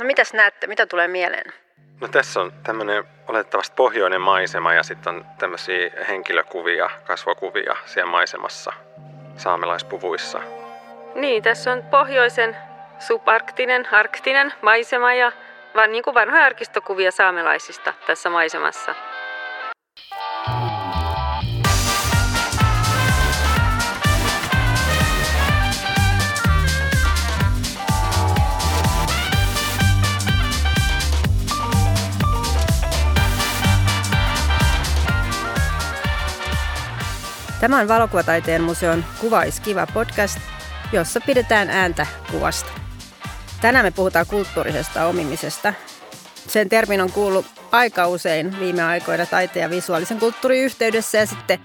No mitäs näette, mitä tulee mieleen? No tässä on tämmöinen oletettavasti pohjoinen maisema ja sitten on tämmöisiä henkilökuvia, kasvokuvia siellä maisemassa saamelaispuvuissa. Niin, tässä on pohjoisen subarktinen, arktinen maisema ja vaan niin kuin vanhoja arkistokuvia saamelaisista tässä maisemassa. Tämä on Valokuvataiteen museon Kuvaiskiva podcast, jossa pidetään ääntä kuvasta. Tänään me puhutaan kulttuurisesta omimisesta. Sen termin on kuullut aika usein viime aikoina taiteen ja visuaalisen kulttuurin yhteydessä ja sitten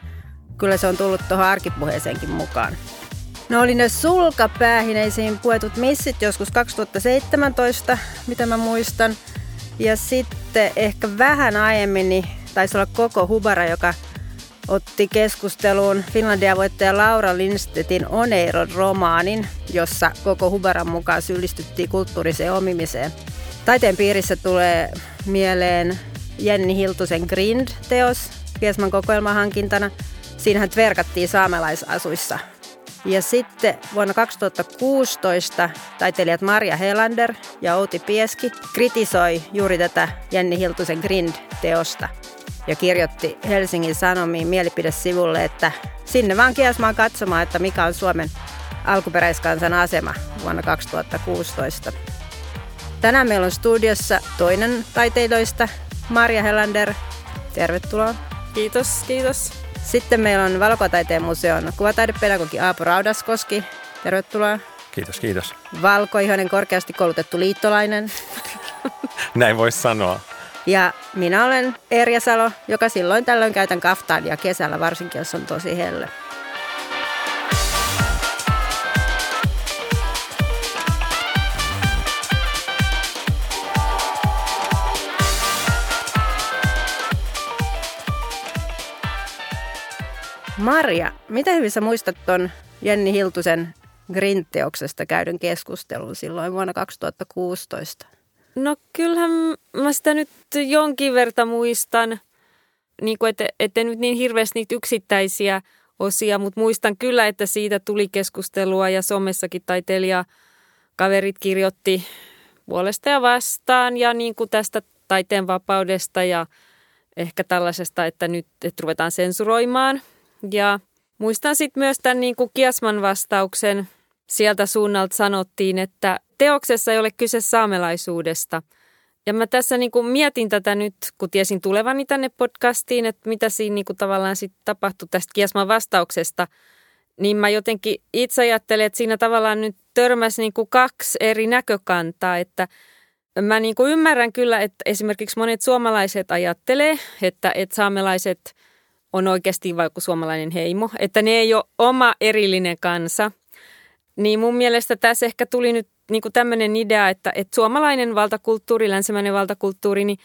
kyllä se on tullut tuohon arkipuheeseenkin mukaan. No oli ne sulkapäähineisiin puetut missit joskus 2017, mitä mä muistan. Ja sitten ehkä vähän aiemmin niin taisi olla koko Hubara, joka otti keskusteluun Finlandia voittaja Laura Lindstedtin Oneiron romaanin, jossa koko Hubaran mukaan syyllistyttiin kulttuuriseen omimiseen. Taiteen piirissä tulee mieleen Jenni Hiltusen Grind-teos Kiesman kokoelmahankintana. Siinähän verkattiin saamelaisasuissa. Ja sitten vuonna 2016 taiteilijat Maria Helander ja Outi Pieski kritisoi juuri tätä Jenni Hiltusen Grind-teosta ja kirjoitti Helsingin Sanomiin mielipidesivulle, että sinne vaan kiasmaan katsomaan, että mikä on Suomen alkuperäiskansan asema vuonna 2016. Tänään meillä on studiossa toinen taiteilijoista, Maria Helander. Tervetuloa. Kiitos, kiitos. Sitten meillä on Valokotaiteen museon kuvataidepedagogi Aapo Raudaskoski. Tervetuloa. Kiitos, kiitos. Valkoihoinen korkeasti koulutettu liittolainen. Näin voisi sanoa. Ja minä olen Erja Salo, joka silloin tällöin käytän kaftaania kesällä, varsinkin jos on tosi helle. Marja, mitä hyvin sä muistat tuon Jenni Hiltusen Grint-teoksesta käydyn keskustelun silloin vuonna 2016? No kyllähän mä sitä nyt jonkin verran muistan, niin kuin, että, että nyt niin hirveästi niitä yksittäisiä osia, mutta muistan kyllä, että siitä tuli keskustelua ja somessakin taiteilija kaverit kirjoitti puolesta ja vastaan ja niin kuin tästä taiteen vapaudesta ja ehkä tällaisesta, että nyt että ruvetaan sensuroimaan. Ja muistan sitten myös tämän niin kuin Kiasman vastauksen. Sieltä suunnalta sanottiin, että teoksessa ei ole kyse saamelaisuudesta. Ja mä tässä niin kuin mietin tätä nyt, kun tiesin tulevani tänne podcastiin, että mitä siinä niin kuin tavallaan sitten tapahtui tästä Kiasman vastauksesta. Niin mä jotenkin itse ajattelen, että siinä tavallaan nyt törmäsi niin kuin kaksi eri näkökantaa, että mä niin kuin ymmärrän kyllä, että esimerkiksi monet suomalaiset ajattelee, että, että saamelaiset on oikeasti vaikka suomalainen heimo, että ne ei ole oma erillinen kansa. Niin mun mielestä tässä ehkä tuli nyt niin kuin tämmöinen idea, että, että suomalainen valtakulttuuri, länsimäinen valtakulttuuri, niin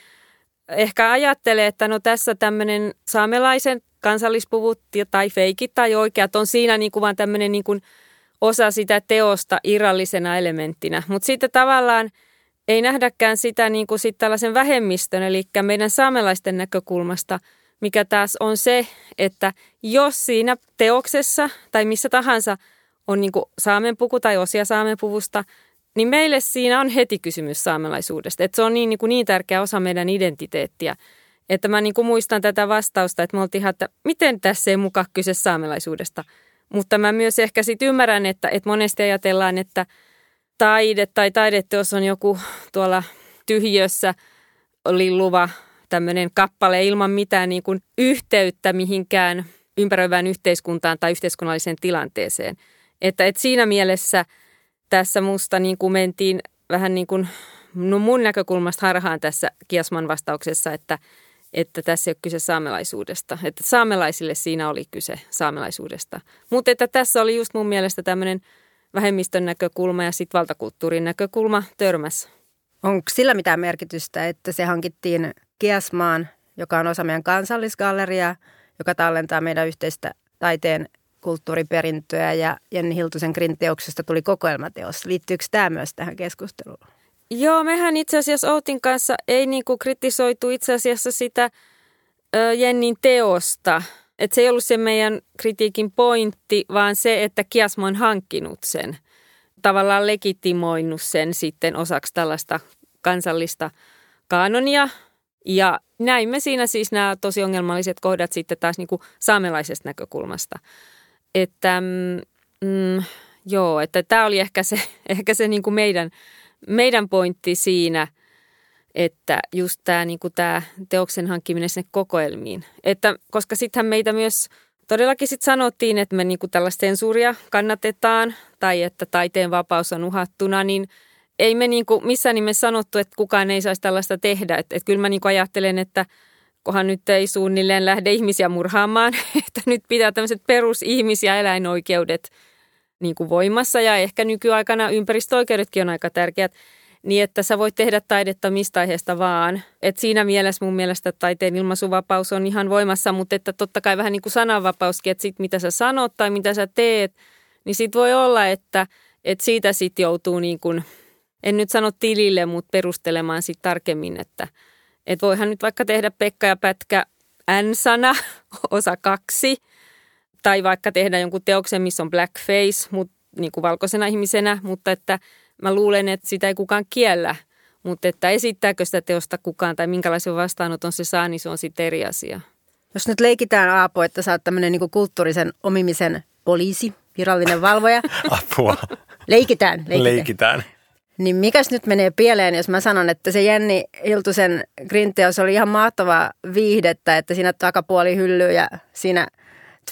ehkä ajattelee, että no tässä tämmöinen saamelaisen kansallispuvut tai feikit tai oikeat on siinä niin kuin vaan tämmöinen niin kuin osa sitä teosta irrallisena elementtinä. Mutta sitten tavallaan ei nähdäkään sitä niin kuin sit tällaisen vähemmistön, eli meidän saamelaisten näkökulmasta, mikä taas on se, että jos siinä teoksessa tai missä tahansa on niin kuin saamenpuku tai osia saamenpuvusta, niin meille siinä on heti kysymys saamelaisuudesta. Että se on niin, niin, kuin niin tärkeä osa meidän identiteettiä. Että mä niin kuin muistan tätä vastausta, että me oltiin ihan, että miten tässä ei mukaan kyse saamelaisuudesta. Mutta mä myös ehkä sitten ymmärrän, että, että monesti ajatellaan, että taide tai taideteos on joku tuolla tyhjössä lilluva tämmöinen kappale ilman mitään niin kuin yhteyttä mihinkään ympäröivään yhteiskuntaan tai yhteiskunnalliseen tilanteeseen. Että, että siinä mielessä – tässä musta niin kuin mentiin vähän niin kuin, no mun näkökulmasta harhaan tässä Kiasman vastauksessa, että, että tässä ei ole kyse saamelaisuudesta. Että saamelaisille siinä oli kyse saamelaisuudesta. Mutta että tässä oli just mun mielestä tämmöinen vähemmistön näkökulma ja sitten valtakulttuurin näkökulma törmäs. Onko sillä mitään merkitystä, että se hankittiin Kiasmaan, joka on osa meidän kansallisgalleria, joka tallentaa meidän yhteistä taiteen kulttuuriperintöä ja Jenni Hiltusen Grin-teoksesta tuli kokoelmateos. Liittyykö tämä myös tähän keskusteluun? Joo, mehän itse asiassa Outin kanssa ei niinku kritisoitu itse asiassa sitä ö, Jennin teosta. Että se ei ollut se meidän kritiikin pointti, vaan se, että Kiasmo on hankkinut sen. Tavallaan legitimoinut sen sitten osaksi tällaista kansallista kanonia. Ja näimme siinä siis nämä tosi ongelmalliset kohdat sitten taas niinku saamelaisesta näkökulmasta. Että mm, joo, että tämä oli ehkä se, ehkä se niinku meidän – meidän pointti siinä, että just tämä niinku tää teoksen hankkiminen sinne kokoelmiin. Että, koska sittenhän meitä myös todellakin sit sanottiin, että me niinku tällaista sensuuria kannatetaan tai että taiteen vapaus on uhattuna, niin ei me niinku missään nimessä sanottu, että kukaan ei saisi tällaista tehdä. Että et kyllä mä niinku ajattelen, että kohan nyt ei suunnilleen lähde ihmisiä murhaamaan, että nyt pitää tämmöiset perusihmis- ja eläinoikeudet – niin kuin voimassa ja ehkä nykyaikana ympäristöoikeudetkin on aika tärkeät, niin että sä voit tehdä taidetta mistä aiheesta vaan. Et siinä mielessä mun mielestä taiteen ilmaisuvapaus on ihan voimassa, mutta että totta kai vähän niin kuin sananvapauskin, että sit mitä sä sanot tai mitä sä teet, niin sit voi olla, että, että siitä sit joutuu niin kuin, en nyt sano tilille, mutta perustelemaan sit tarkemmin, että, että voihan nyt vaikka tehdä Pekka ja Pätkä N-sana, osa kaksi – tai vaikka tehdä jonkun teoksen, missä on blackface, mutta niin kuin valkoisena ihmisenä, mutta että mä luulen, että sitä ei kukaan kiellä. Mutta että esittääkö sitä teosta kukaan tai minkälaisen vastaanoton se saa, niin se on sitten eri asia. Jos nyt leikitään Aapo, että sä oot tämmöinen niin kulttuurisen omimisen poliisi, virallinen valvoja. Apua. Leikitään, leikitään. Leikitään. Niin mikäs nyt menee pieleen, jos mä sanon, että se Jenni Hiltusen grinteos oli ihan mahtavaa viihdettä, että siinä takapuoli hyllyy ja siinä –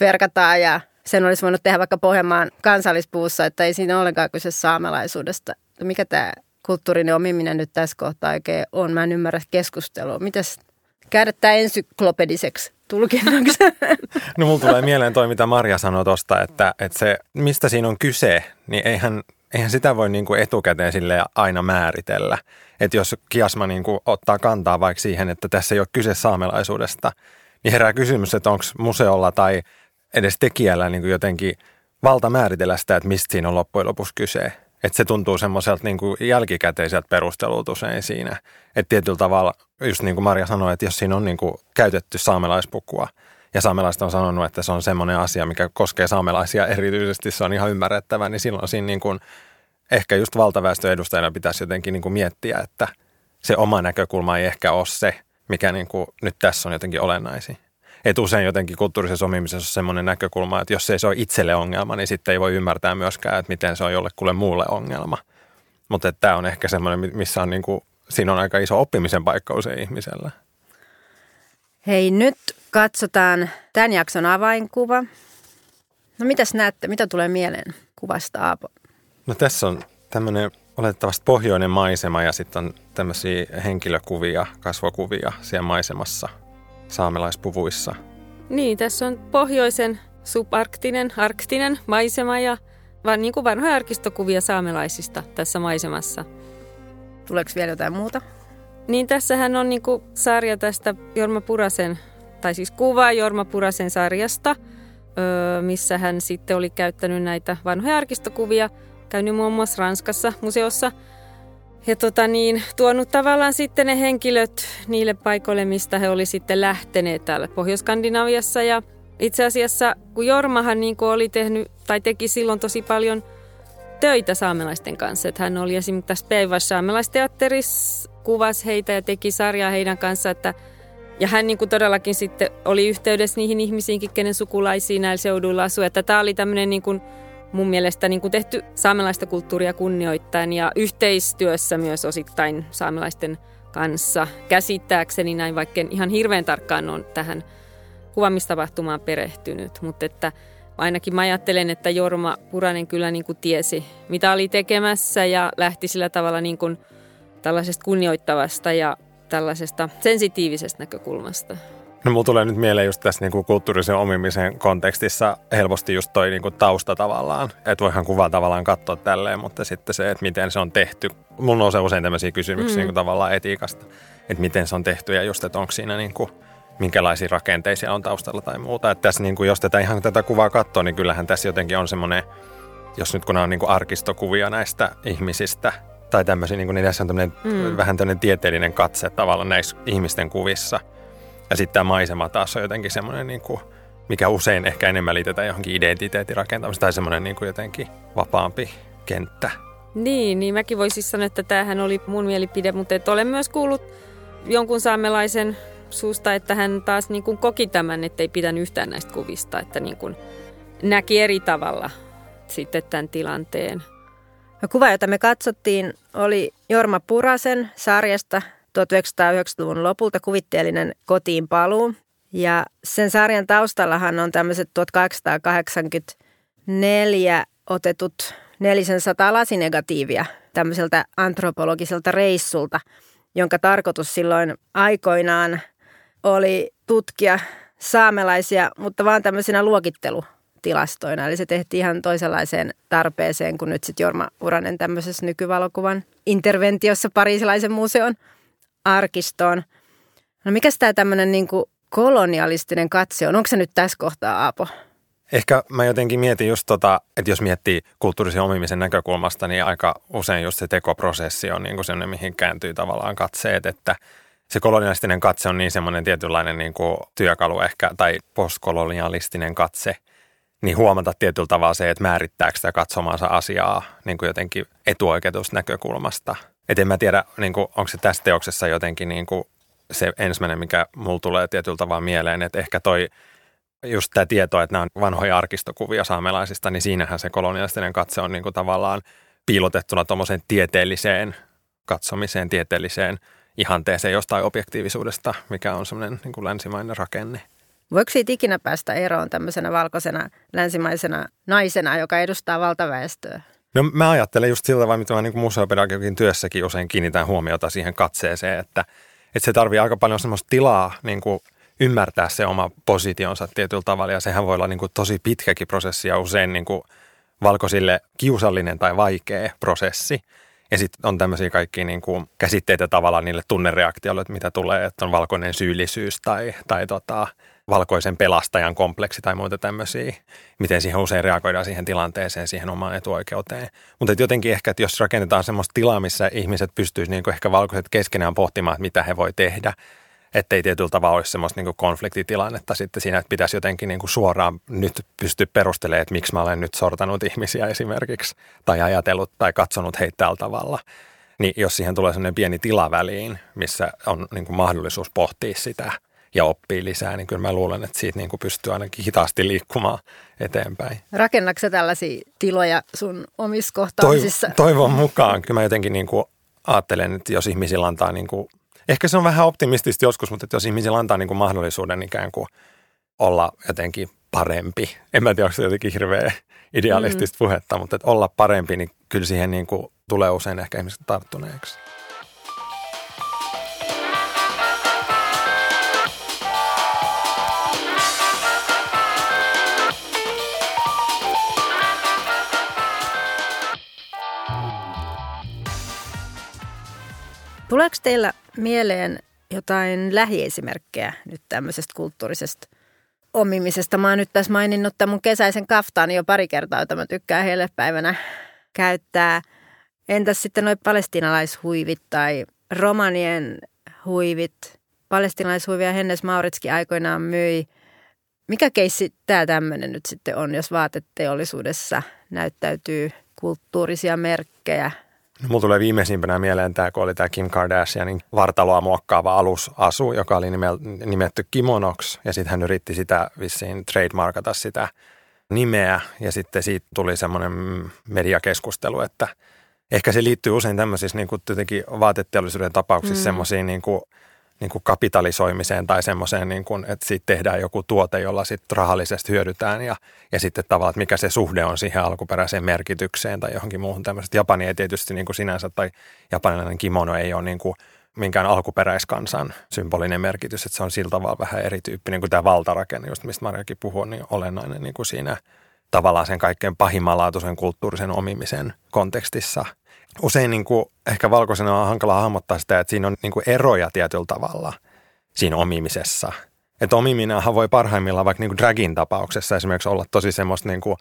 verkataan ja sen olisi voinut tehdä vaikka Pohjanmaan kansallispuussa, että ei siinä ollenkaan kyse saamelaisuudesta. Mikä tämä kulttuurinen omiminen nyt tässä kohtaa oikein on? Mä en ymmärrä keskustelua. Mitäs käydä tämä ensyklopediseksi tulkinnaksi? No mulla tulee mieleen toi, mitä Maria sanoi tuosta, että, että se, mistä siinä on kyse, niin eihän, eihän sitä voi niin kuin etukäteen sille aina määritellä. Että jos Kiasma niin kuin ottaa kantaa vaikka siihen, että tässä ei ole kyse saamelaisuudesta, niin herää kysymys, että onko museolla tai edes tekijällä niin kuin jotenkin valta määritellä sitä, että mistä siinä on loppujen lopuksi kyse. Että se tuntuu semmoiselta niin kuin jälkikäteiseltä perustelulta usein siinä. Että tietyllä tavalla, just niin kuin Maria sanoi, että jos siinä on niin kuin käytetty saamelaispukua ja saamelaiset on sanonut, että se on semmoinen asia, mikä koskee saamelaisia erityisesti, se on ihan ymmärrettävä, niin silloin siinä niin kuin, ehkä just valtaväestön edustajana pitäisi jotenkin niin kuin miettiä, että se oma näkökulma ei ehkä ole se, mikä niin kuin nyt tässä on jotenkin olennaisin. Että usein jotenkin kulttuurisessa omimisessa on semmoinen näkökulma, että jos ei se ole itselle ongelma, niin sitten ei voi ymmärtää myöskään, että miten se on jollekulle muulle ongelma. Mutta tämä on ehkä semmoinen, missä on niin kuin, siinä on aika iso oppimisen paikka usein ihmisellä. Hei, nyt katsotaan tämän jakson avainkuva. No mitäs näette, mitä tulee mieleen kuvasta Aapo? No tässä on tämmöinen oletettavasti pohjoinen maisema ja sitten on tämmöisiä henkilökuvia, kasvokuvia siellä maisemassa – saamelaispuvuissa. Niin, tässä on pohjoisen subarktinen, arktinen maisema ja vaan niin kuin vanhoja arkistokuvia saamelaisista tässä maisemassa. Tuleeko vielä jotain muuta? Niin tässähän on niin kuin sarja tästä Jorma Purasen, tai siis kuva Jorma Purasen sarjasta, missä hän sitten oli käyttänyt näitä vanhoja arkistokuvia, käynyt muun muassa Ranskassa museossa – ja tota niin, tuonut tavallaan sitten ne henkilöt niille paikoille, mistä he oli sitten lähteneet täällä Pohjois-Skandinaviassa. Ja itse asiassa, kun Jormahan niin kuin oli tehnyt tai teki silloin tosi paljon töitä saamelaisten kanssa. Että hän oli esimerkiksi tässä Peivas saamelaisteatterissa, kuvasi heitä ja teki sarjaa heidän kanssa, että ja hän niin kuin todellakin sitten oli yhteydessä niihin ihmisiinkin, kenen sukulaisiin näillä seuduilla asui. Että tämä oli tämmöinen niin kuin mun mielestä niin kuin tehty saamelaista kulttuuria kunnioittain ja yhteistyössä myös osittain saamelaisten kanssa. Käsittääkseni näin, vaikka ihan hirveän tarkkaan on tähän kuvamistapahtumaan perehtynyt, mutta että ainakin mä ajattelen, että Jorma Puranen kyllä niin kuin tiesi, mitä oli tekemässä ja lähti sillä tavalla niin kuin tällaisesta kunnioittavasta ja tällaisesta sensitiivisesta näkökulmasta. No mulla tulee nyt mieleen just tässä niin kuin kulttuurisen omimisen kontekstissa helposti just toi niin kuin tausta tavallaan. Että voihan kuvaa tavallaan katsoa tälleen, mutta sitten se, että miten se on tehty. Mulla nousee usein tämmöisiä kysymyksiä mm. niin kuin tavallaan etiikasta, että miten se on tehty ja just, että onko siinä niin kuin, minkälaisia rakenteisia on taustalla tai muuta. Että tässä niin kuin, jos tätä ihan tätä kuvaa katsoo, niin kyllähän tässä jotenkin on semmoinen, jos nyt kun on niin kuin arkistokuvia näistä ihmisistä, Tai tämmöisiä, niin kuin niissä on tämmöinen, mm. vähän tämmöinen tieteellinen katse tavallaan näissä ihmisten kuvissa. Ja sitten tämä maisema taas on jotenkin semmoinen, niin kuin, mikä usein ehkä enemmän liitetään johonkin identiteetin rakentamiseen tai semmoinen niin kuin jotenkin vapaampi kenttä. Niin, niin mäkin voisin sanoa, että tämähän oli mun mielipide, mutta et olen myös kuullut jonkun saamelaisen suusta, että hän taas niin kuin koki tämän, ettei pitänyt yhtään näistä kuvista, että niin kuin näki eri tavalla sitten tämän tilanteen. No, kuva, jota me katsottiin, oli Jorma Purasen sarjasta 1990-luvun lopulta kuvitteellinen kotiin paluu. Ja sen sarjan taustallahan on tämmöiset 1884 otetut 400 lasinegatiivia tämmöiseltä antropologiselta reissulta, jonka tarkoitus silloin aikoinaan oli tutkia saamelaisia, mutta vaan tämmöisenä luokittelutilastoina. Eli se tehtiin ihan toisenlaiseen tarpeeseen kuin nyt sitten Jorma Uranen tämmöisessä nykyvalokuvan interventiossa Pariisilaisen museon arkistoon. No mikä tämä tämmöinen niin kolonialistinen katse on? Onko se nyt tässä kohtaa, Aapo? Ehkä mä jotenkin mietin just tota, että jos miettii kulttuurisen omimisen näkökulmasta, niin aika usein just se tekoprosessi on niin kuin sellainen, mihin kääntyy tavallaan katseet, että se kolonialistinen katse on niin semmoinen tietynlainen niin kuin työkalu ehkä, tai postkolonialistinen katse, niin huomata tietyllä tavalla se, että määrittääkö sitä katsomaansa asiaa niin kuin jotenkin etuoikeutusta näkökulmasta. Et en mä tiedä, niin kuin, onko se tässä teoksessa jotenkin niin kuin se ensimmäinen, mikä mulla tulee tietyllä tavalla mieleen, että ehkä toi just tämä tieto, että nämä on vanhoja arkistokuvia saamelaisista, niin siinähän se kolonialistinen katse on niin kuin tavallaan piilotettuna tuommoiseen tieteelliseen katsomiseen, tieteelliseen ihanteeseen jostain objektiivisuudesta, mikä on semmoinen niin kuin länsimainen rakenne. Voiko siitä ikinä päästä eroon tämmöisenä valkoisena länsimaisena naisena, joka edustaa valtaväestöä? No mä ajattelen just sillä tavalla, mitä mä niin museopedagogin työssäkin usein kiinnitän huomiota siihen katseeseen, että, että se tarvii aika paljon semmoista tilaa niin kuin ymmärtää se oma positionsa tietyllä tavalla ja sehän voi olla niin kuin tosi pitkäkin prosessi ja usein niin kuin valkoisille kiusallinen tai vaikea prosessi. Ja sitten on tämmöisiä kaikkia niin kuin käsitteitä tavallaan niille tunnereaktioille, että mitä tulee, että on valkoinen syyllisyys tai, tai tota, valkoisen pelastajan kompleksi tai muita tämmöisiä, miten siihen usein reagoidaan siihen tilanteeseen, siihen omaan etuoikeuteen. Mutta jotenkin ehkä, että jos rakennetaan semmoista tilaa, missä ihmiset pystyisivät niin ehkä valkoiset keskenään pohtimaan, että mitä he voi tehdä, ettei tietyllä tavalla olisi semmoista niin konfliktitilannetta sitten siinä, että pitäisi jotenkin niin suoraan nyt pysty perustelemaan, että miksi mä olen nyt sortanut ihmisiä esimerkiksi tai ajatellut tai katsonut heitä tällä tavalla. Niin jos siihen tulee sellainen pieni tila väliin, missä on niin mahdollisuus pohtia sitä ja oppii lisää, niin kyllä mä luulen, että siitä niin kuin pystyy ainakin hitaasti liikkumaan eteenpäin. Rakennatko tällaisia tiloja sun omissa kohtaamisissa? Toiv- toivon mukaan. Kyllä mä jotenkin niin kuin ajattelen, että jos ihmisillä antaa niin kuin Ehkä se on vähän optimistista joskus, mutta jos ihmisillä antaa niin kuin mahdollisuuden ikään kuin olla jotenkin parempi. En mä tiedä, onko se jotenkin hirveä idealistista mm. puhetta, mutta että olla parempi, niin kyllä siihen niin kuin tulee usein ehkä ihmiset tarttuneeksi. Tuleeko teillä mieleen jotain lähiesimerkkejä nyt tämmöisestä kulttuurisesta omimisesta? Mä oon nyt tässä maininnut tämän mun kesäisen kaftaani jo pari kertaa, jota mä tykkään päivänä käyttää. Entäs sitten noi palestinalaishuivit tai romanien huivit? Palestinalaishuivia Hennes Mauritskin aikoinaan myi. Mikä keissi tämä tämmöinen nyt sitten on, jos vaateteollisuudessa näyttäytyy kulttuurisia merkkejä – No, mulla tulee viimeisimpänä mieleen tämä, kun oli tämä Kim Kardashianin vartaloa muokkaava alusasu, joka oli nimetty kimonoksi. Ja sitten hän yritti sitä vissiin trademarkata sitä nimeä. Ja sitten siitä tuli semmoinen mediakeskustelu, että ehkä se liittyy usein tämmöisissä niin kuin vaateteollisuuden tapauksissa mm. semmoisiin niin kuin – niin kuin kapitalisoimiseen tai semmoiseen, niin kuin, että siitä tehdään joku tuote, jolla sitten rahallisesti hyödytään ja, ja sitten tavallaan, että mikä se suhde on siihen alkuperäiseen merkitykseen tai johonkin muuhun tämmöistä. Japani ei tietysti niin kuin sinänsä tai japanilainen kimono ei ole niin kuin minkään alkuperäiskansan symbolinen merkitys, että se on sillä tavalla vähän erityyppinen kuin tämä valtarakenne, just mistä Marjakin puhuu, niin olennainen niin kuin siinä tavallaan sen kaikkein pahimmanlaatuisen kulttuurisen omimisen kontekstissa – usein niin kuin, ehkä valkoisena on hankala hahmottaa sitä, että siinä on niin kuin eroja tietyllä tavalla siinä omimisessa. Että omiminenhan voi parhaimmillaan vaikka niin kuin dragin tapauksessa esimerkiksi olla tosi semmoista niin kuin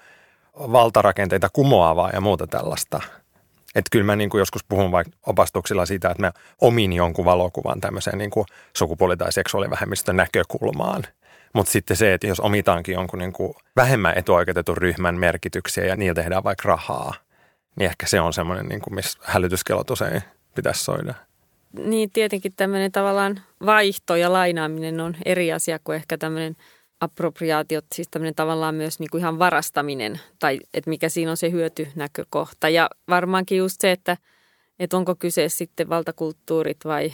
valtarakenteita kumoavaa ja muuta tällaista. Että kyllä mä niin kuin joskus puhun vaikka opastuksilla siitä, että mä omin jonkun valokuvan tämmöiseen niin kuin sukupuoli- tai seksuaalivähemmistön näkökulmaan. Mutta sitten se, että jos omitaankin jonkun niin kuin vähemmän etuoikeutetun ryhmän merkityksiä ja niillä tehdään vaikka rahaa, niin ehkä se on semmoinen, niin kuin, missä hälytyskellot usein pitäisi soida. Niin tietenkin tämmöinen tavallaan vaihto ja lainaaminen on eri asia kuin ehkä tämmöinen appropriaatiot, siis tämmöinen tavallaan myös niin kuin ihan varastaminen tai että mikä siinä on se hyötynäkökohta. Ja varmaankin just se, että, että onko kyse sitten valtakulttuurit vai,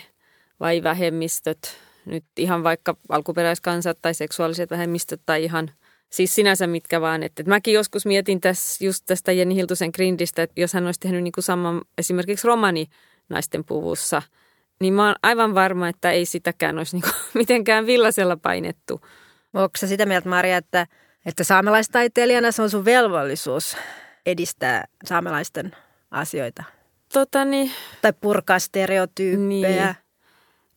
vai vähemmistöt, nyt ihan vaikka alkuperäiskansat tai seksuaaliset vähemmistöt tai ihan siis sinänsä mitkä vaan. Että, että mäkin joskus mietin tässä just tästä Jenni Hiltusen grindistä, että jos hän olisi tehnyt niin kuin saman esimerkiksi romani naisten puvussa, niin mä oon aivan varma, että ei sitäkään olisi niin kuin mitenkään villasella painettu. Onko se sitä mieltä, Maria, että, että saamelaistaiteilijana se on sun velvollisuus edistää saamelaisten asioita? Tota niin, Tai purkaa stereotyyppejä? Niin.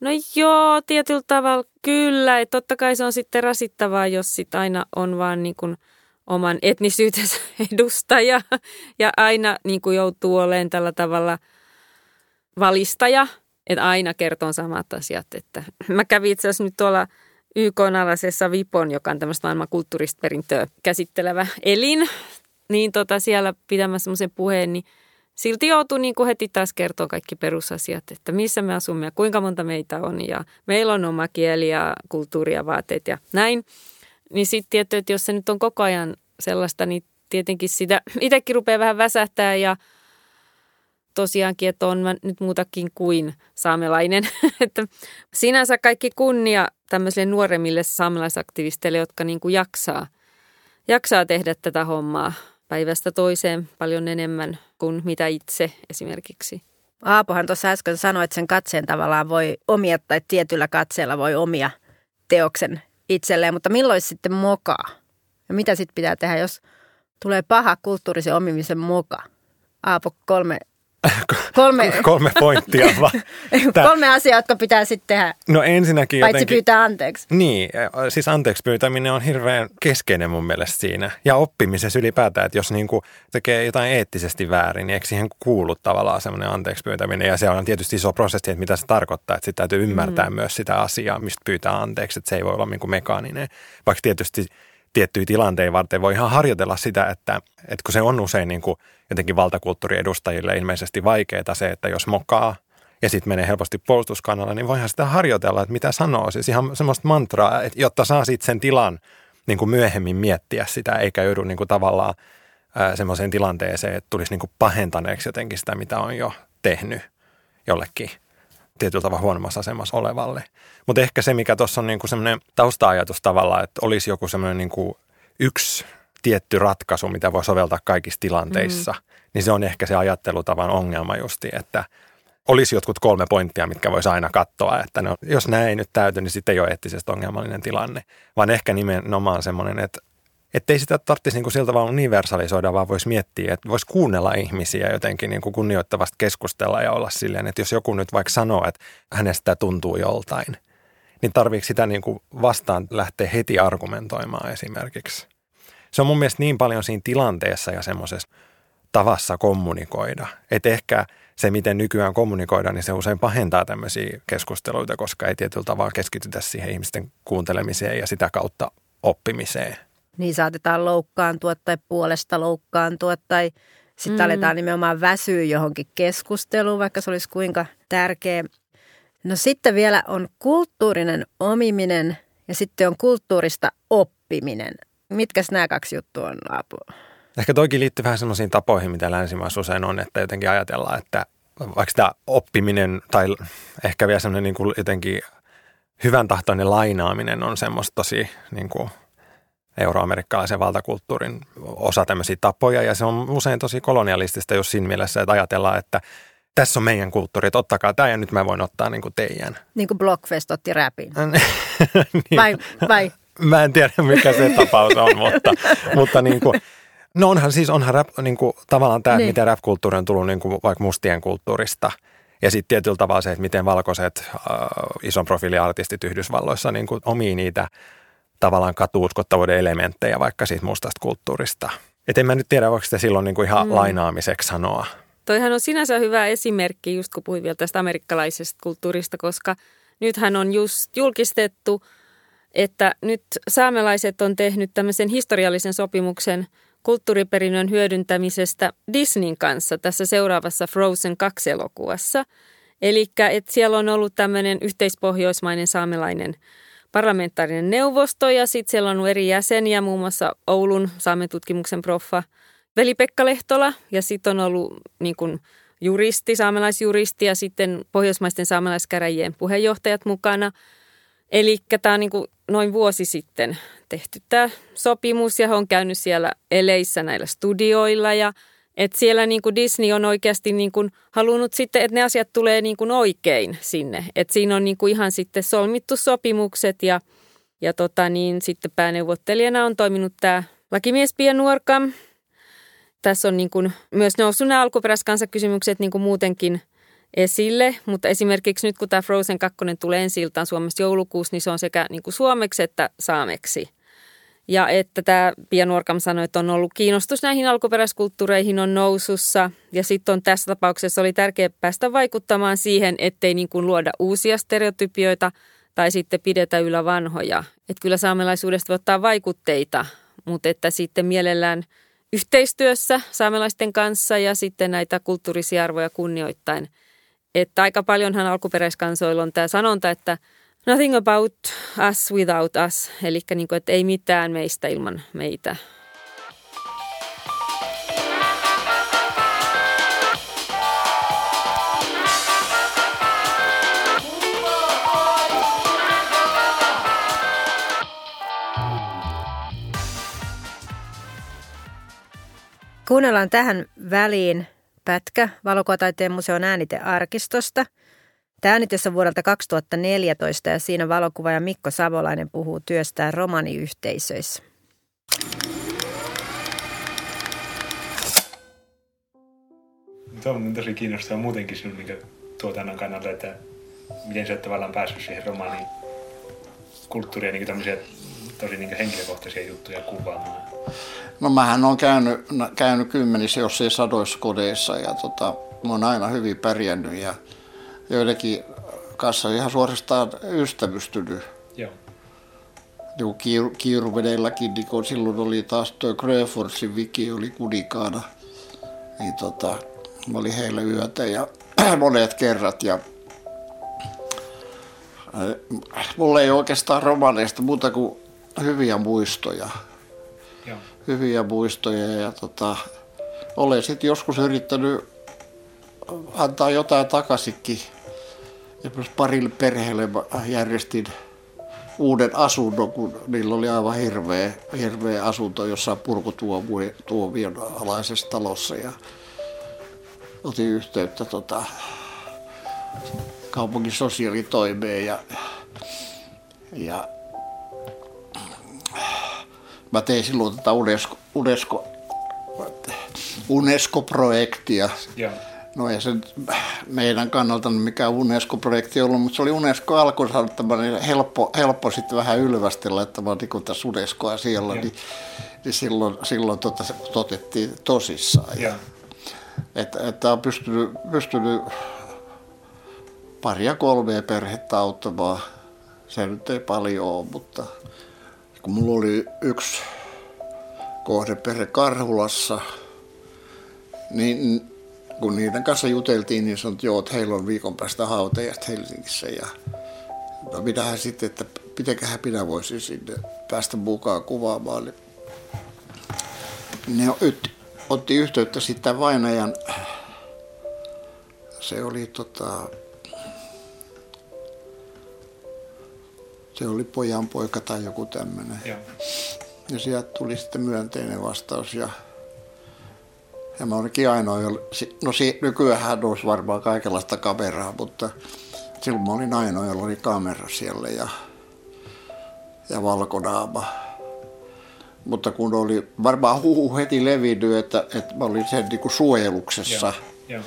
No joo, tietyllä tavalla kyllä. Et totta kai se on sitten rasittavaa, jos sit aina on vaan niin kuin oman etnisyytensä edustaja ja aina niin kuin joutuu olemaan tällä tavalla valistaja, että aina kertoo samat asiat. Että mä kävin itse asiassa nyt tuolla YK-alaisessa VIPON, joka on tämmöistä maailman kulttuurista perintöä käsittelevä elin, niin tota siellä pitämässä semmoisen puheen, niin silti joutuu niin kuin heti taas kertoa kaikki perusasiat, että missä me asumme ja kuinka monta meitä on ja meillä on oma kieli ja kulttuuri ja vaatteet ja näin. Niin sitten tietty, että jos se nyt on koko ajan sellaista, niin tietenkin sitä itsekin rupeaa vähän väsähtää ja tosiaankin, että on nyt muutakin kuin saamelainen. että sinänsä kaikki kunnia tämmöisille nuoremmille saamelaisaktivisteille, jotka niin kuin jaksaa, jaksaa tehdä tätä hommaa päivästä toiseen paljon enemmän kuin mitä itse esimerkiksi. Aapohan tuossa äsken sanoi, että sen katseen tavallaan voi omia tai tietyllä katseella voi omia teoksen itselleen, mutta milloin sitten mokaa? Ja mitä sitten pitää tehdä, jos tulee paha kulttuurisen omimisen moka? Aapo, kolme Kolme, kolme pointtia vaan. kolme asiaa, jotka pitää sitten tehdä. No ensinnäkin Paitsi jotenkin, pyytää anteeksi. Niin, siis anteeksi pyytäminen on hirveän keskeinen mun mielestä siinä. Ja oppimisessa ylipäätään, että jos niinku tekee jotain eettisesti väärin, niin eikö siihen kuulu tavallaan semmoinen anteeksi pyytäminen. Ja se on tietysti iso prosessi, että mitä se tarkoittaa. Että sitten täytyy ymmärtää mm. myös sitä asiaa, mistä pyytää anteeksi. Että se ei voi olla niinku mekaaninen. Vaikka tietysti tiettyjä tilanteita varten voi ihan harjoitella sitä, että, että kun se on usein niin kuin jotenkin valtakulttuuriedustajille ilmeisesti vaikeaa se, että jos mokaa ja sitten menee helposti puolustuskannalla, niin voihan sitä harjoitella, että mitä sanoo. Siis ihan semmoista mantraa, että jotta saa sitten sen tilan niin kuin myöhemmin miettiä sitä, eikä joudu niin kuin tavallaan semmoiseen tilanteeseen, että tulisi niin kuin pahentaneeksi jotenkin sitä, mitä on jo tehnyt jollekin tietyllä tavalla huonommassa asemassa olevalle. Mutta ehkä se, mikä tuossa on niinku semmoinen tausta-ajatus tavallaan, että olisi joku semmoinen niinku yksi tietty ratkaisu, mitä voi soveltaa kaikissa tilanteissa, mm. niin se on ehkä se ajattelutavan ongelma justi, että olisi jotkut kolme pointtia, mitkä voisi aina katsoa, että no, jos näin ei nyt täyty, niin sitten ei ole eettisesti ongelmallinen tilanne, vaan ehkä nimenomaan semmoinen, että että ei sitä tarvitsisi niin siltä vaan universalisoida, vaan voisi miettiä, että voisi kuunnella ihmisiä jotenkin niin kuin kunnioittavasti keskustella ja olla silleen, että jos joku nyt vaikka sanoo, että hänestä tuntuu joltain, niin tarviiko sitä niin kuin vastaan lähteä heti argumentoimaan esimerkiksi. Se on mun mielestä niin paljon siinä tilanteessa ja semmoisessa tavassa kommunikoida, että ehkä se, miten nykyään kommunikoidaan, niin se usein pahentaa tämmöisiä keskusteluita, koska ei tietyllä tavalla keskitytä siihen ihmisten kuuntelemiseen ja sitä kautta oppimiseen niin saatetaan loukkaantua tai puolesta loukkaantua tai sitten mm. aletaan nimenomaan väsyä johonkin keskusteluun, vaikka se olisi kuinka tärkeä. No sitten vielä on kulttuurinen omiminen ja sitten on kulttuurista oppiminen. Mitkäs nämä kaksi juttua on, Apu? Ehkä toikin liittyy vähän sellaisiin tapoihin, mitä länsimaissa usein on, että jotenkin ajatellaan, että vaikka tämä oppiminen tai ehkä vielä semmoinen niin kuin jotenkin hyvän tahtoinen lainaaminen on semmoista tosi niin kuin – euroamerikkalaisen valtakulttuurin osa tämmöisiä tapoja ja se on usein tosi kolonialistista, jos siinä mielessä, että ajatellaan, että tässä on meidän kulttuuri, että ottakaa tämä ja nyt mä voin ottaa niin kuin teidän. Niin kuin Blockfest otti räpin. niin. Vai, vai? Mä en tiedä, mikä se tapaus on, mutta, mutta niin kuin, no onhan siis onhan rap, niin kuin, tavallaan tämä, niin. miten rap-kulttuuri on tullut niin kuin vaikka mustien kulttuurista. Ja sitten tietyllä tavalla se, että miten valkoiset äh, ison profiiliartistit Yhdysvalloissa niin kuin omii niitä tavallaan katuuskottavuuden elementtejä vaikka siitä mustasta kulttuurista. Et en mä nyt tiedä, voiko sitä silloin niin kuin ihan mm. lainaamiseksi sanoa. Toihan on sinänsä hyvä esimerkki, just kun puhuin vielä tästä amerikkalaisesta kulttuurista, koska nythän on just julkistettu, että nyt saamelaiset on tehnyt tämmöisen historiallisen sopimuksen kulttuuriperinnön hyödyntämisestä Disneyn kanssa tässä seuraavassa Frozen 2-elokuvassa. Eli että siellä on ollut tämmöinen yhteispohjoismainen saamelainen parlamentaarinen neuvosto ja sitten siellä on eri jäseniä, muun muassa Oulun saametutkimuksen proffa Veli-Pekka Lehtola ja sitten on ollut niin kuin juristi, saamelaisjuristi ja sitten pohjoismaisten saamelaiskäräjien puheenjohtajat mukana. Eli tämä on niin kuin noin vuosi sitten tehty tämä sopimus ja on käynyt siellä eleissä näillä studioilla ja että siellä niin kuin Disney on oikeasti niin kuin halunnut sitten, että ne asiat tulee niin kuin oikein sinne. Että siinä on niin kuin ihan sitten solmittu sopimukset ja, ja tota niin, sitten pääneuvottelijana on toiminut tämä lakimies Pia. Tässä on niin kuin myös noussut nämä alkuperäiskansakysymykset niin kuin muutenkin esille, mutta esimerkiksi nyt kun tämä Frozen 2 tulee ensi Suomessa joulukuussa, niin se on sekä niin kuin suomeksi että saameksi. Ja että tämä Pia Nuorkam sanoi, että on ollut kiinnostus näihin alkuperäiskulttuureihin on nousussa. Ja sitten on tässä tapauksessa oli tärkeää päästä vaikuttamaan siihen, ettei niin kuin luoda uusia stereotypioita tai sitten pidetä yllä vanhoja. Että kyllä saamelaisuudesta voi ottaa vaikutteita, mutta että sitten mielellään yhteistyössä saamelaisten kanssa ja sitten näitä kulttuurisia arvoja kunnioittain. Että aika paljonhan alkuperäiskansoilla on tämä sanonta, että – Nothing about us without us, eli niin kuin, että ei mitään meistä ilman meitä. Kuunnellaan tähän väliin pätkä Valokuvataiteen museon äänitearkistosta – Tämä äänitys on vuodelta 2014 ja siinä valokuvaaja Mikko Savolainen puhuu työstään romaniyhteisöissä. Tuo on tosi kiinnostavaa muutenkin sinun niin tuotannon kannalta, että miten sä oot tavallaan päässyt siihen romaaniin kulttuuria niin tämmöisiä tosi niin henkilökohtaisia juttuja kuvaamaan. No mähän on käynyt, käynyt kymmenissä, jos ei sadoissa kodeissa ja tota, mä oon aina hyvin pärjännyt ja joidenkin kanssa ihan suorastaan ystävystynyt. Joo. Niin kiiru, kiiruvedelläkin, niin kun silloin oli taas tuo Gröforsin viki oli kudikaana, niin tota, mä olin heillä yötä ja monet kerrat ja äh, mulla ei oikeastaan romaneista muuta kuin hyviä muistoja. Joo. Hyviä muistoja ja tota, olen sitten joskus yrittänyt antaa jotain takaisinkin myös parille perheelle järjestin uuden asunnon, kun niillä oli aivan hirveä, hirveä asunto jossain purkutuomion alaisessa talossa. Ja otin yhteyttä tota, kaupungin sosiaalitoimeen ja, ja mä tein silloin tätä UNESCO, UNESCO, UNESCO-projektia. Yeah No ei se meidän kannalta mikään UNESCO-projekti ollut, mutta se oli UNESCO alkuun niin helppo, helppo sitten vähän ylvästellä, että mä niin tässä UNESCOa siellä, niin, niin, silloin, silloin tota, se otettiin tosissaan. Ja. Että, että on pystynyt, pystynyt paria kolmea perhettä auttamaan. Se nyt ei paljon ole, mutta kun mulla oli yksi kohdeperhe Karhulassa, niin kun niiden kanssa juteltiin, niin sanoin, että joo, että heillä on viikon päästä hautajat Helsingissä. Ja no mitähän sitten, että mitenköhän minä voisin sinne päästä mukaan kuvaamaan. Niin ne otti yhteyttä sitten vainajan, se oli tota, se oli pojan poika tai joku tämmöinen. Ja sieltä tuli sitten myönteinen vastaus ja ja mä olinkin ainoa, no nykyään olisi varmaan kaikenlaista kameraa, mutta silloin mä olin ainoa, jolla oli kamera siellä ja, ja valkonaama. Mutta kun oli varmaan huhu heti levinnyt, että, että mä olin sen niin kuin suojeluksessa, ja, ja.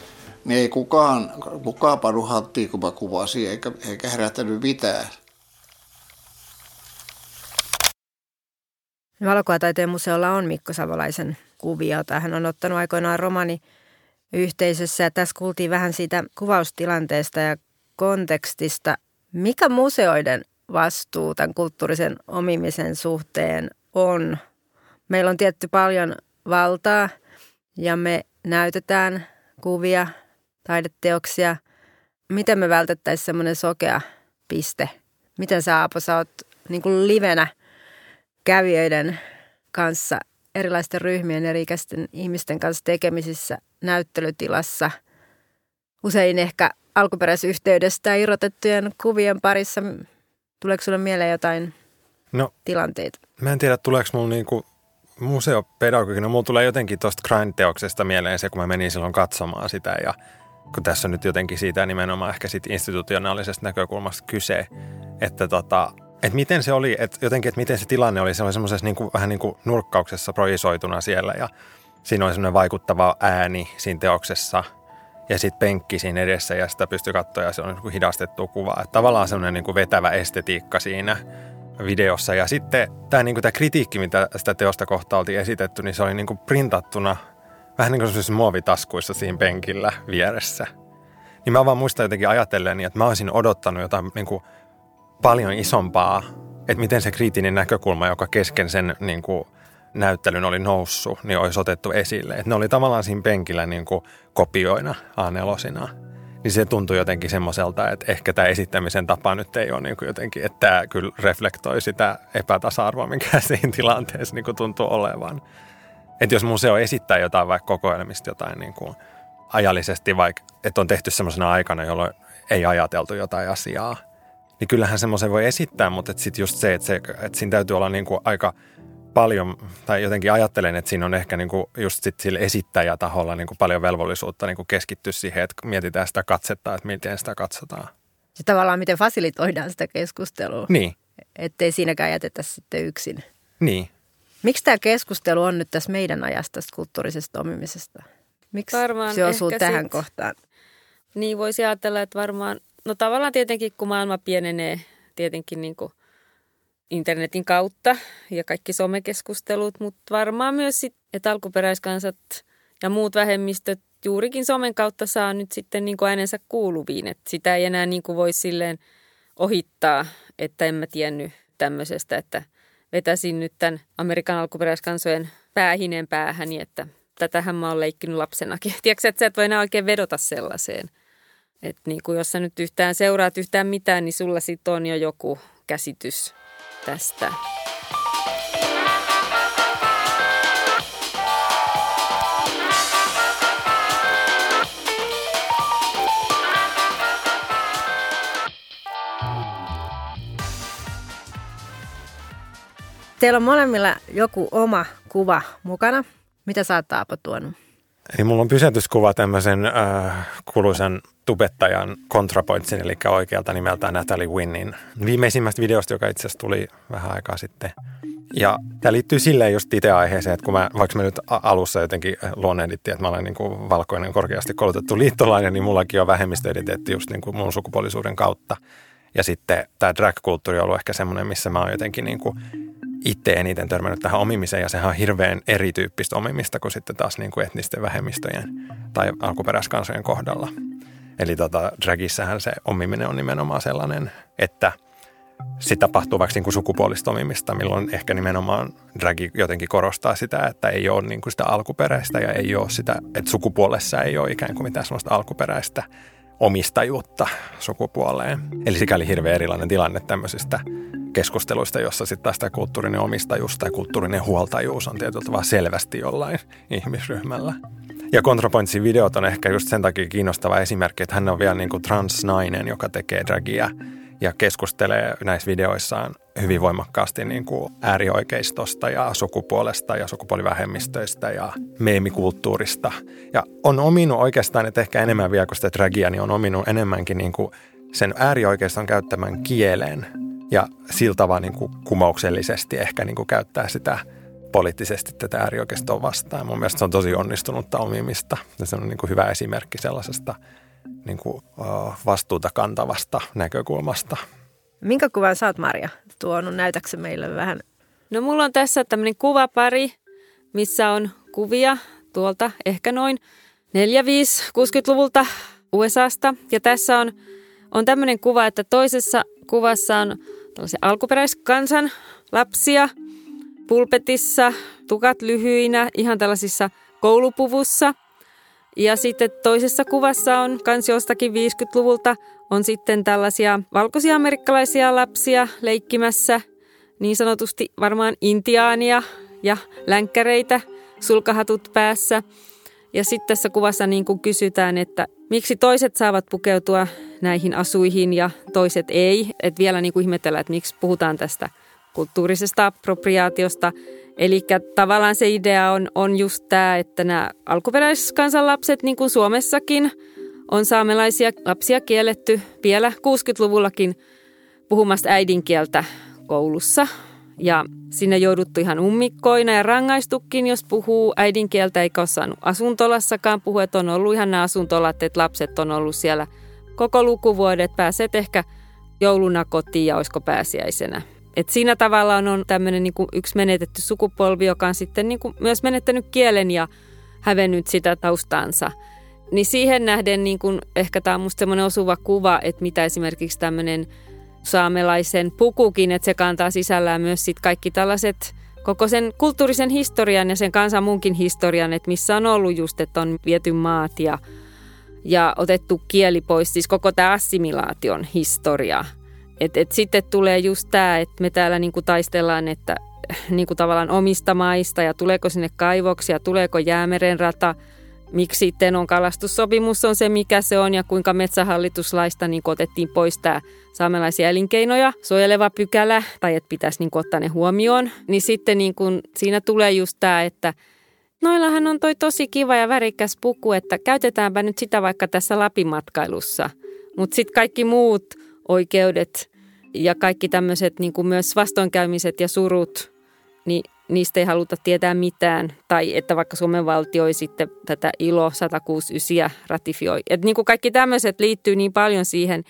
niin ei kukaan, kukaan pannut hanttiin, kun mä kuvasin, eikä, eikä herättänyt mitään. Valokuvataiteen museolla on Mikko Savolaisen kuvia, jota hän on ottanut aikoinaan romani yhteisössä. Ja tässä kuultiin vähän siitä kuvaustilanteesta ja kontekstista. Mikä museoiden vastuu tämän kulttuurisen omimisen suhteen on? Meillä on tietty paljon valtaa ja me näytetään kuvia, taideteoksia. Miten me vältettäisiin semmoinen sokea piste? Miten sä Aapo, sä oot niin kuin livenä kävijöiden kanssa, erilaisten ryhmien, eri ikäisten ihmisten kanssa tekemisissä näyttelytilassa. Usein ehkä alkuperäisyhteydestä irrotettujen kuvien parissa. Tuleeko sinulle mieleen jotain no, tilanteita? Mä en tiedä, tuleeko mulla niinku museopedagogina, mulla tulee jotenkin tuosta Grind-teoksesta mieleen se, kun mä menin silloin katsomaan sitä ja kun tässä on nyt jotenkin siitä nimenomaan ehkä sit institutionaalisesta näkökulmasta kyse, että tota, et miten se oli, että jotenkin, että miten se tilanne oli, se oli semmoisessa niin vähän niin kuin nurkkauksessa projisoituna siellä ja siinä oli semmoinen vaikuttava ääni siinä teoksessa ja sitten penkki siinä edessä ja sitä pystyi katsoa ja se on niin hidastettu kuva. Että tavallaan semmoinen niin vetävä estetiikka siinä videossa. Ja sitten tämä, niin tämä kritiikki, mitä sitä teosta kohta oltiin esitetty, niin se oli niin kuin printattuna vähän niin kuin muovitaskuissa siinä penkillä vieressä. Niin mä vaan muistan jotenkin ajatellen, että mä olisin odottanut jotain niin kuin paljon isompaa, että miten se kriittinen näkökulma, joka kesken sen niin kuin, näyttelyn oli noussut, niin olisi otettu esille. Että ne oli tavallaan siinä penkillä niin kuin kopioina a Niin se tuntui jotenkin semmoiselta, että ehkä tämä esittämisen tapa nyt ei ole niin kuin jotenkin, että tämä kyllä reflektoi sitä epätasa-arvoa, mikä siinä tilanteessa niin kuin tuntuu olevan. Että jos museo esittää jotain vaikka kokoelmista jotain niin kuin ajallisesti, vaikka että on tehty semmoisena aikana, jolloin ei ajateltu jotain asiaa – niin kyllähän semmoisen voi esittää, mutta sitten just se, että, se, että siinä täytyy olla niinku aika paljon, tai jotenkin ajattelen, että siinä on ehkä niinku just sit sillä esittäjätaholla niinku paljon velvollisuutta niinku keskittyä siihen, että mietitään sitä katsetta, että miten sitä katsotaan. Ja tavallaan miten fasilitoidaan sitä keskustelua. Niin. Ettei siinäkään jätetä sitten yksin. Niin. Miksi tämä keskustelu on nyt tässä meidän ajasta tästä kulttuurisesta omimisesta? Miksi varmaan se osuu tähän sit, kohtaan? Niin voisi ajatella, että varmaan No tavallaan tietenkin, kun maailma pienenee tietenkin niin kuin internetin kautta ja kaikki somekeskustelut, mutta varmaan myös sit, että alkuperäiskansat ja muut vähemmistöt juurikin somen kautta saa nyt sitten niin kuin äänensä kuuluviin. Että sitä ei enää niin kuin voi silleen ohittaa, että en mä tiennyt tämmöisestä, että vetäisin nyt tämän Amerikan alkuperäiskansojen päähinen päähäni, että tätähän mä oon leikkinyt lapsenakin. Tiedätkö, että sä et voi enää oikein vedota sellaiseen. Että niin kuin jos sä nyt yhtään seuraat yhtään mitään, niin sulla sitten on jo joku käsitys tästä. Teillä on molemmilla joku oma kuva mukana. Mitä sä oot Taapo tuonut? Eli mulla on pysäytyskuva tämmöisen äh, kuluisen tubettajan kontrapointsin, eli oikealta nimeltään Natalie Winnin viimeisimmästä videosta, joka itse asiassa tuli vähän aikaa sitten. Ja tämä liittyy silleen just itse aiheeseen, että kun mä, vaikka mä nyt alussa jotenkin luonnehdittiin, että mä olen niin kuin valkoinen korkeasti koulutettu liittolainen, niin mullakin on vähemmistöidentiteetti just niin kuin mun sukupuolisuuden kautta. Ja sitten tämä drag-kulttuuri on ollut ehkä semmoinen, missä mä oon jotenkin niin kuin itse eniten törmännyt tähän omimiseen ja sehän on hirveän erityyppistä omimista kuin sitten taas niin kuin etnisten vähemmistöjen tai alkuperäiskansojen kohdalla. Eli tota, dragissähän se omiminen on nimenomaan sellainen, että se tapahtuu vaikka niin kuin sukupuolista omimista, milloin ehkä nimenomaan dragi jotenkin korostaa sitä, että ei ole niin kuin sitä alkuperäistä ja ei ole sitä, että sukupuolessa ei ole ikään kuin mitään sellaista alkuperäistä omistajuutta sukupuoleen. Eli sikäli hirveän erilainen tilanne tämmöisistä keskusteluista, jossa sitten taas tämä kulttuurinen omistajuus tai kulttuurinen huoltajuus on tietyllä tavalla selvästi jollain ihmisryhmällä. Ja Contrapointsin videot on ehkä just sen takia kiinnostava esimerkki, että hän on vielä niin kuin transnainen, joka tekee dragia ja keskustelee näissä videoissaan hyvin voimakkaasti niin kuin äärioikeistosta ja sukupuolesta ja sukupuolivähemmistöistä ja meemikulttuurista. Ja on ominut oikeastaan, että ehkä enemmän vielä kuin sitä dragia, niin on ominut enemmänkin niin kuin sen äärioikeiston käyttämän kielen ja siltä vaan niin kuin kumouksellisesti ehkä niin kuin käyttää sitä poliittisesti tätä äärioikeistoa vastaan. Mun mielestä se on tosi onnistunutta omimista ja se on niin kuin hyvä esimerkki sellaisesta niin kuin, vastuuta kantavasta näkökulmasta. Minkä kuvan sä oot, Maria, tuonut? Näytäksä meille vähän? No mulla on tässä tämmöinen kuvapari, missä on kuvia tuolta ehkä noin 60-luvulta USAsta. Ja tässä on, on tämmöinen kuva, että toisessa kuvassa on tällaisen alkuperäiskansan lapsia pulpetissa, tukat lyhyinä, ihan tällaisissa koulupuvussa. Ja sitten toisessa kuvassa on kans jostakin 50-luvulta on sitten tällaisia valkoisia amerikkalaisia lapsia leikkimässä, niin sanotusti varmaan intiaania ja länkkäreitä, sulkahatut päässä. Ja sitten tässä kuvassa niin kuin kysytään, että miksi toiset saavat pukeutua näihin asuihin ja toiset ei. Että vielä niin kuin ihmetellään, että miksi puhutaan tästä kulttuurisesta appropriaatiosta. Eli tavallaan se idea on, on just tämä, että nämä alkuperäiskansanlapset, niin kuin Suomessakin, on saamelaisia lapsia kielletty vielä 60-luvullakin puhumasta äidinkieltä koulussa. Ja sinne jouduttu ihan ummikkoina ja rangaistukin, jos puhuu äidinkieltä eikä ole saanut asuntolassakaan puhua. Että on ollut ihan nämä asuntolat, että lapset on ollut siellä koko lukuvuodet, pääset ehkä jouluna kotiin ja olisiko pääsiäisenä. Et siinä tavalla on, tämmöinen niin yksi menetetty sukupolvi, joka on sitten niin kuin myös menettänyt kielen ja hävennyt sitä taustansa. Niin siihen nähden niin kuin, ehkä tämä on musta semmoinen osuva kuva, että mitä esimerkiksi tämmöinen saamelaisen pukukin, että se kantaa sisällään myös sit kaikki tällaiset koko sen kulttuurisen historian ja sen kansan munkin historian, että missä on ollut just, että on viety maat ja, ja otettu kieli pois, siis koko tämä assimilaation historia. Et, et sitten tulee just tämä, että me täällä niinku taistellaan, että niinku tavallaan omista maista ja tuleeko sinne kaivoksia, tuleeko jäämeren rata – miksi Tenon kalastussopimus on se, mikä se on ja kuinka metsähallituslaista niin otettiin pois tämä saamelaisia elinkeinoja suojeleva pykälä tai että pitäisi niin ottaa ne huomioon. Niin sitten niin kuin, siinä tulee just tämä, että noillahan on toi tosi kiva ja värikäs puku, että käytetäänpä nyt sitä vaikka tässä Lapimatkailussa. Mutta sitten kaikki muut oikeudet ja kaikki tämmöiset niin myös vastoinkäymiset ja surut, niin niistä ei haluta tietää mitään, tai että vaikka Suomen valtio ei sitten tätä ILO 169 ratifioi. Että niin kuin kaikki tämmöiset liittyy niin paljon siihen,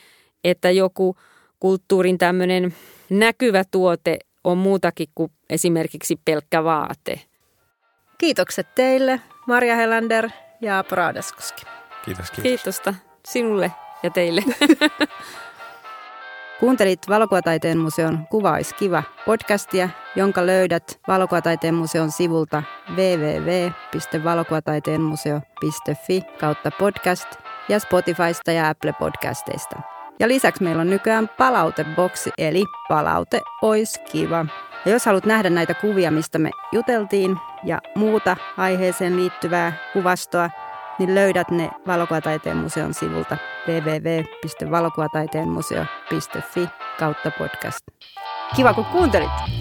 että joku kulttuurin tämmöinen näkyvä tuote on muutakin kuin esimerkiksi pelkkä vaate. Kiitokset teille, Maria Helander ja Praadaskoski. Kiitos, kiitos. Kiitosta sinulle ja teille. Kuuntelit Valokuvataiteen museon Kuvais kiva podcastia, jonka löydät Valokuvataiteen museon sivulta www.valokuvataiteenmuseo.fi kautta podcast ja Spotifysta ja Apple Podcasteista. Ja lisäksi meillä on nykyään palauteboksi, eli palaute ois kiva. Ja jos haluat nähdä näitä kuvia, mistä me juteltiin ja muuta aiheeseen liittyvää kuvastoa, niin löydät ne Valokuvataiteen museon sivulta www.valokuvataiteenmuseo.fi kautta podcast. Kiva kun kuuntelit!